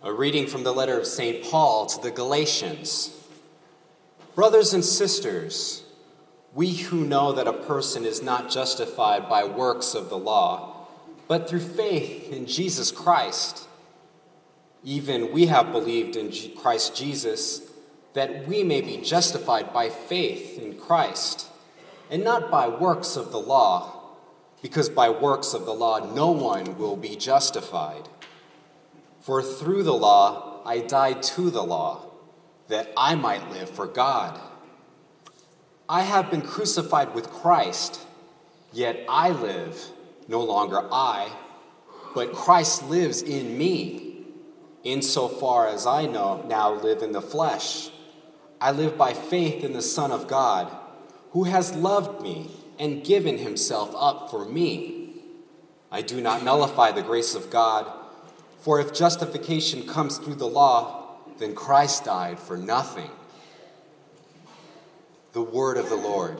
A reading from the letter of St. Paul to the Galatians. Brothers and sisters, we who know that a person is not justified by works of the law, but through faith in Jesus Christ, even we have believed in Christ Jesus that we may be justified by faith in Christ and not by works of the law, because by works of the law no one will be justified. For through the law I died to the law, that I might live for God. I have been crucified with Christ, yet I live, no longer I, but Christ lives in me. Insofar as I know now live in the flesh, I live by faith in the Son of God who has loved me and given himself up for me. I do not nullify the grace of God, for if justification comes through the law, then Christ died for nothing. The word of the Lord.